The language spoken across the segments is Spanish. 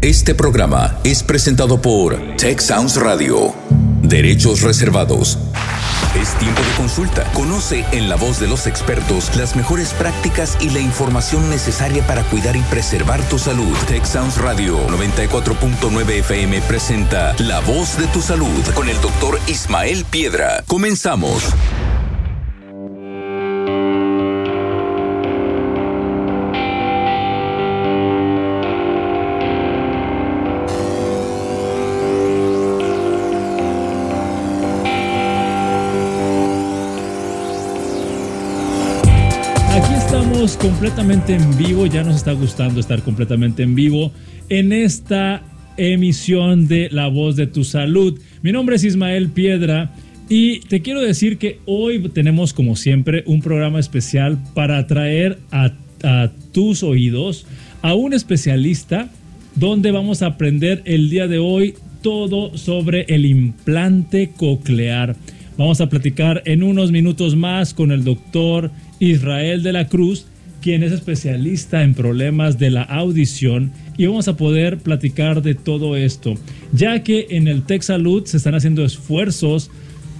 Este programa es presentado por Tech Sounds Radio. Derechos reservados. Es tiempo de consulta. Conoce en la voz de los expertos las mejores prácticas y la información necesaria para cuidar y preservar tu salud. Tech Sounds Radio 94.9 FM presenta La voz de tu salud con el doctor Ismael Piedra. Comenzamos. Completamente en vivo, ya nos está gustando estar completamente en vivo en esta emisión de La Voz de tu Salud. Mi nombre es Ismael Piedra y te quiero decir que hoy tenemos como siempre un programa especial para traer a tus oídos a un especialista donde vamos a aprender el día de hoy todo sobre el implante coclear. Vamos a platicar en unos minutos más con el doctor Israel de la Cruz, quien es especialista en problemas de la audición y vamos a poder platicar de todo esto, ya que en el Tech Salud se están haciendo esfuerzos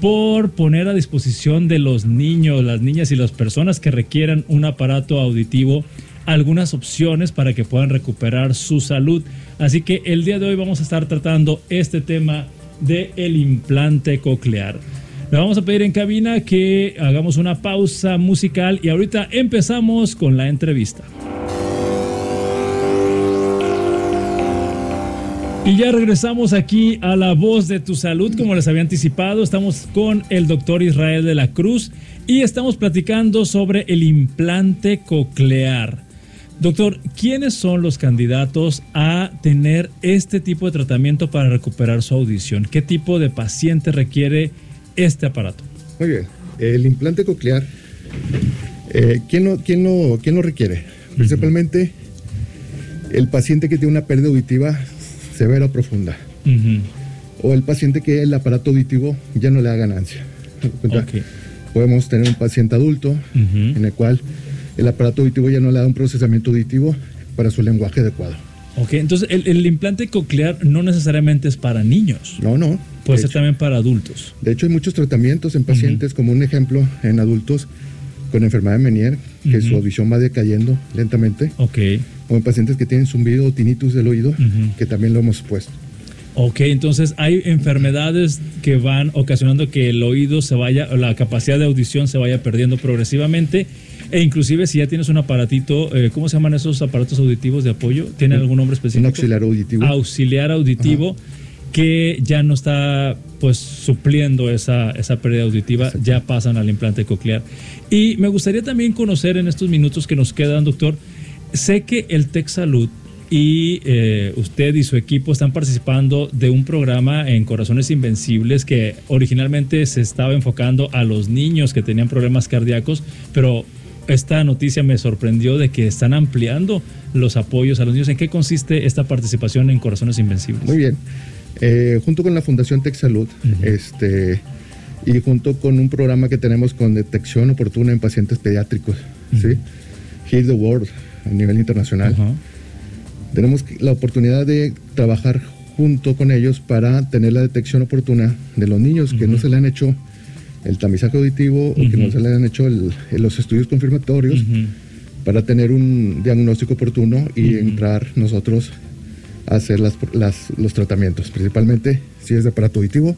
por poner a disposición de los niños, las niñas y las personas que requieran un aparato auditivo algunas opciones para que puedan recuperar su salud. Así que el día de hoy vamos a estar tratando este tema de el implante coclear. Le vamos a pedir en cabina que hagamos una pausa musical y ahorita empezamos con la entrevista. Y ya regresamos aquí a la voz de tu salud, como les había anticipado, estamos con el doctor Israel de la Cruz y estamos platicando sobre el implante coclear. Doctor, ¿quiénes son los candidatos a tener este tipo de tratamiento para recuperar su audición? ¿Qué tipo de paciente requiere este aparato? Muy bien. El implante coclear, eh, ¿quién, lo, quién, lo, ¿quién lo requiere? Principalmente el paciente que tiene una pérdida auditiva severa o profunda. O el paciente que el aparato auditivo ya no le da ganancia. Podemos tener un paciente adulto en el cual el aparato auditivo ya no le da un procesamiento auditivo para su lenguaje adecuado. Ok, entonces el, el implante coclear no necesariamente es para niños, No, no. puede De ser hecho- también para adultos. De hecho, hay muchos tratamientos en pacientes, como un ejemplo, en adultos con enfermedad de Menier, que su audición va decayendo lentamente, Ok, o en pacientes que tienen zumbido o tinnitus del oído, que también lo hemos puesto. ok, entonces hay enfermedades que van ocasionando que el oído se vaya, la capacidad de audición se vaya perdiendo progresivamente. E inclusive si ya tienes un aparatito, eh, ¿cómo se llaman esos aparatos auditivos de apoyo? ¿Tienen algún nombre específico? Un auxiliar auditivo. auxiliar auditivo que ya no está pues supliendo esa, esa pérdida auditiva, Exacto. ya pasan al implante coclear. Y me gustaría también conocer en estos minutos que nos quedan, doctor, sé que el Tech Salud y eh, usted y su equipo están participando de un programa en Corazones Invencibles que originalmente se estaba enfocando a los niños que tenían problemas cardíacos, pero esta noticia me sorprendió de que están ampliando los apoyos a los niños. ¿En qué consiste esta participación en Corazones Invencibles? Muy bien. Eh, junto con la Fundación Tech Salud, este, y junto con un programa que tenemos con detección oportuna en pacientes pediátricos, ¿sí? Heal the World a nivel internacional. Tenemos la oportunidad de trabajar junto con ellos para tener la detección oportuna de los niños que no se le han hecho el tamizaje auditivo o que no se le han hecho el- los estudios confirmatorios para tener un diagnóstico oportuno y entrar nosotros a hacer las- las- los tratamientos, principalmente si es de aparato auditivo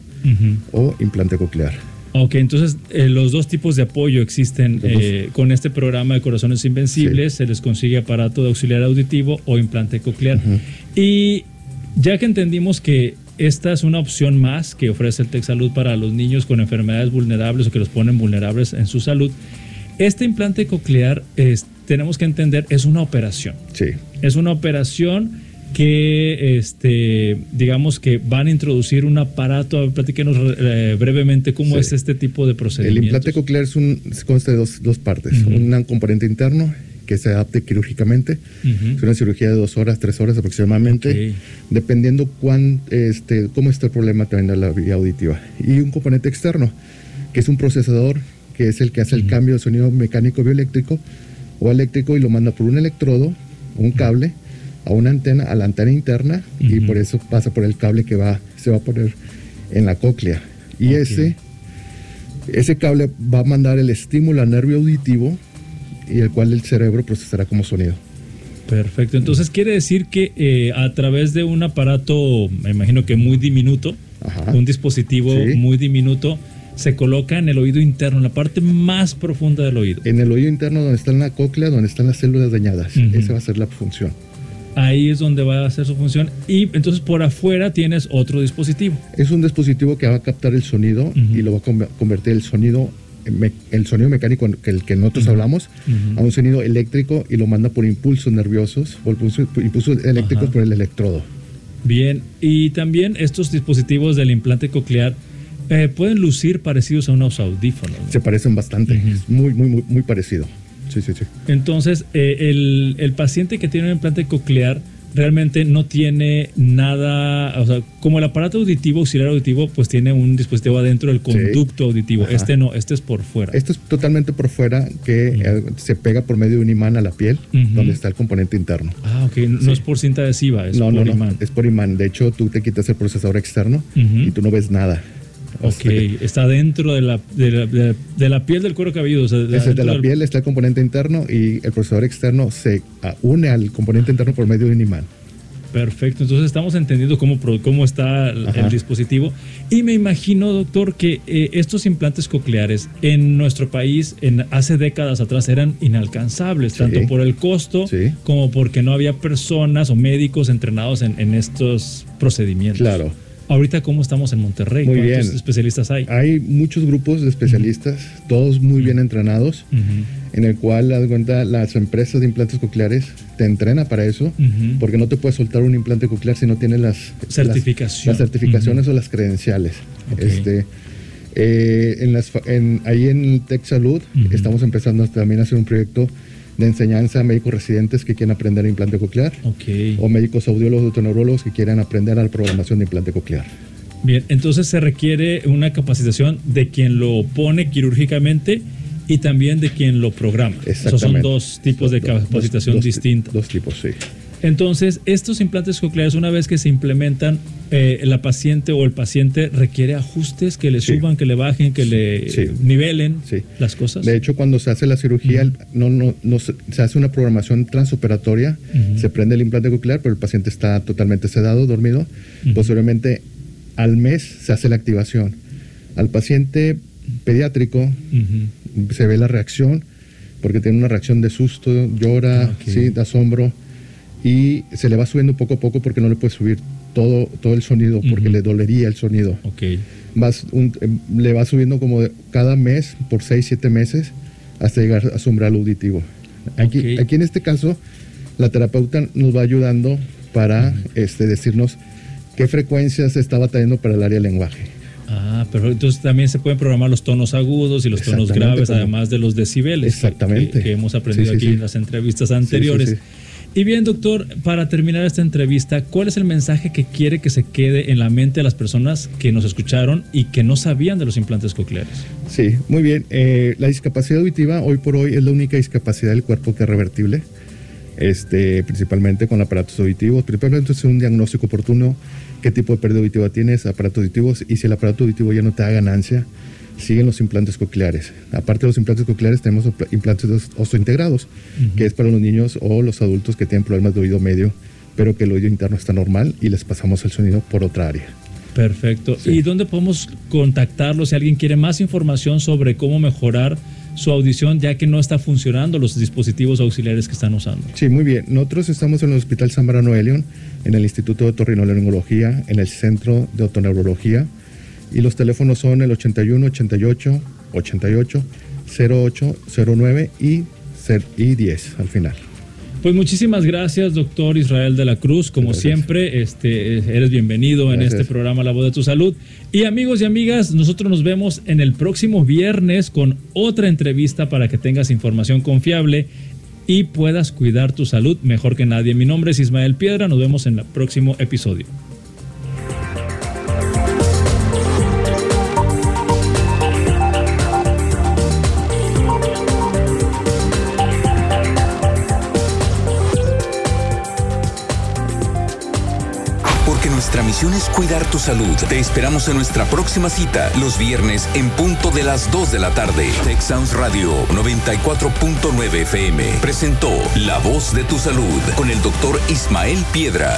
o implante coclear. Ok, entonces eh, los dos tipos de apoyo existen eh, con este programa de Corazones Invencibles. Se les consigue aparato de auxiliar auditivo o implante coclear. Y ya que entendimos que esta es una opción más que ofrece el Tech Salud para los niños con enfermedades vulnerables o que los ponen vulnerables en su salud, este implante coclear es- tenemos que entender es una operación. Sí. Es una operación que, este, digamos que van a introducir un aparato. Platíquenos eh, brevemente cómo Sí. es este tipo de El procedimientos. implante coclear es un, consta de dos, dos partes. Un componente interno que se adapte quirúrgicamente. Ujú. Es una cirugía de dos horas, tres horas aproximadamente, Ok. dependiendo cuán, este, cómo está el problema también de la vía auditiva. Y un componente externo, que es un procesador, que es el que hace el cambio de sonido mecánico bioeléctrico o eléctrico y lo manda por un electrodo o un cable a una antena, a la antena interna, y Ujú. por eso pasa por el cable que va, se va a poner en la cóclea. Y Ok. ese, ese cable va a mandar el estímulo al nervio auditivo y el cual el cerebro procesará como sonido. Perfecto. Entonces quiere decir que eh, a través de un aparato, me imagino que muy diminuto, Ajá. un dispositivo Sí. muy diminuto, se coloca en el oído interno, en la parte más profunda del oído. En el oído interno donde está la cóclea, donde están las células dañadas. Ujú. Esa va a ser la función. Ahí es donde va a hacer su función. Y entonces por afuera tienes otro dispositivo. Es un dispositivo que va a captar el sonido y lo va a conver- convertir el sonido, me- el sonido mecánico que el que nosotros hablamos a un sonido eléctrico y lo manda por impulsos nerviosos, por impulsos, eléctricos Ajá. por el electrodo. Bien, y también estos dispositivos del implante coclear eh, pueden lucir parecidos a unos audífonos. ¿no? Se parecen bastante, es muy, muy, muy, muy parecido. Sí, sí, sí. Entonces, eh, el, el paciente que tiene un implante coclear realmente no tiene nada, o sea, como el aparato auditivo, auxiliar auditivo, pues tiene un dispositivo adentro del conducto auditivo. Ajá. Este no, este es por fuera. Esto es totalmente por fuera que eh, se pega por medio de un imán a la piel, donde está el componente interno. Ah, ok, no Sí. es por cinta adhesiva, es no, por no, no, imán. es por imán. De hecho, tú te quitas el procesador externo y tú no ves nada. Ok, está dentro de la, de la, de la- de la piel del cuero cabelludo. O sea, de adentro la del- piel está el componente interno y el procesador externo se une al componente interno por medio de un imán. Perfecto, entonces estamos entendiendo cómo, cómo está el, dispositivo. Y me imagino, doctor, que eh, estos implantes cocleares en nuestro país en, hace décadas atrás eran inalcanzables, Sí. tanto por el costo Sí. como porque no había personas o médicos entrenados en, en estos procedimientos. Claro. Ahorita, ¿cómo estamos en Monterrey? Muy ¿Cuántos bien. especialistas hay? Hay muchos grupos de especialistas, todos muy bien entrenados, en el cual, haz cuenta, las empresas de implantes cocleares te entrenan para eso, porque no te puedes soltar un implante coclear si no tienes las Certificación. Las, las certificaciones o las credenciales. Este, eh, en las, en- ahí en Tech Salud estamos empezando también a hacer un proyecto de enseñanza a médicos residentes que quieren aprender implante coclear. Ok. o médicos audiólogos otoneurólogos que quieran aprender a la programación de implante coclear. Bien, entonces se requiere una capacitación de quien lo pone quirúrgicamente y también de quien lo programa. Esos son dos tipos de dos- capacitación dos- distintas. Dos tipos, sí. Entonces, estos implantes cocleares, una vez que se implementan, eh, la paciente o el paciente requiere ajustes que le Sí. suban, que le bajen, que le Sí. nivelen Sí. las cosas. De hecho, cuando se hace la cirugía, no, no, no se, hace una programación transoperatoria, se prende el implante coclear, pero el paciente está totalmente sedado, dormido. Posteriormente, al mes se hace la activación. Al paciente pediátrico se ve la reacción, porque tiene una reacción de susto, llora, Ah, sí, de asombro, y se le va subiendo poco a poco porque no le puede subir todo, todo el sonido, porque Ujú. le dolería el sonido. Ok. Vas un- em, le va subiendo como cada mes por 6, 7 meses hasta llegar a su umbral auditivo. Aquí, Ok. aquí en este caso, la terapeuta nos va ayudando para este, decirnos qué frecuencias está batallando para el área del lenguaje. Ah, pero entonces también se pueden programar los tonos agudos y los tonos graves, como- además de los decibeles. Exactamente. Que, que hemos aprendido Sí, sí, aquí sí. en las entrevistas anteriores. Y bien, doctor, para terminar esta entrevista, ¿cuál es el mensaje que quiere que se quede en la mente de las personas que nos escucharon y que no sabían de los implantes cocleares? Sí, muy bien. Eh, la discapacidad auditiva hoy por hoy es la única discapacidad del cuerpo que es revertible, este, principalmente con aparatos auditivos. Principalmente es un diagnóstico oportuno, qué tipo de pérdida auditiva tienes, aparatos auditivos, y si el aparato auditivo ya no te da ganancia, siguen los implantes cocleares. Aparte de los implantes cocleares, tenemos implantes os- osteointegrados, Ujú. que es para los niños o los adultos que tienen problemas de oído medio, pero que el oído interno está normal y les pasamos el sonido por otra área. Perfecto. Sí. ¿Y dónde podemos contactarlo si alguien quiere más información sobre cómo mejorar su audición ya que no está funcionando los dispositivos auxiliares que están usando? Sí, muy bien. Nosotros estamos en el Hospital Zambrano Elion, en el Instituto de Otorrinolaringología, en el Centro de Otoneurología. Y los teléfonos son el 81 88 88 08 09 y, y 10 al final. Pues muchísimas gracias, doctor Israel de la Cruz. Como Gracias. siempre, este, eres bienvenido en este programa La Voz de tu Salud. Y amigos y amigas, nosotros nos vemos en el próximo viernes con otra entrevista para que tengas información confiable y puedas cuidar tu salud mejor que nadie. Mi nombre es Ismael Piedra. Nos vemos en el próximo episodio. Nuestra misión es cuidar tu salud. Te esperamos en nuestra próxima cita, los viernes en punto de las 2 de la tarde. Tech Sounds Radio 94.9 FM presentó La Voz de tu Salud con el doctor Ismael Piedra.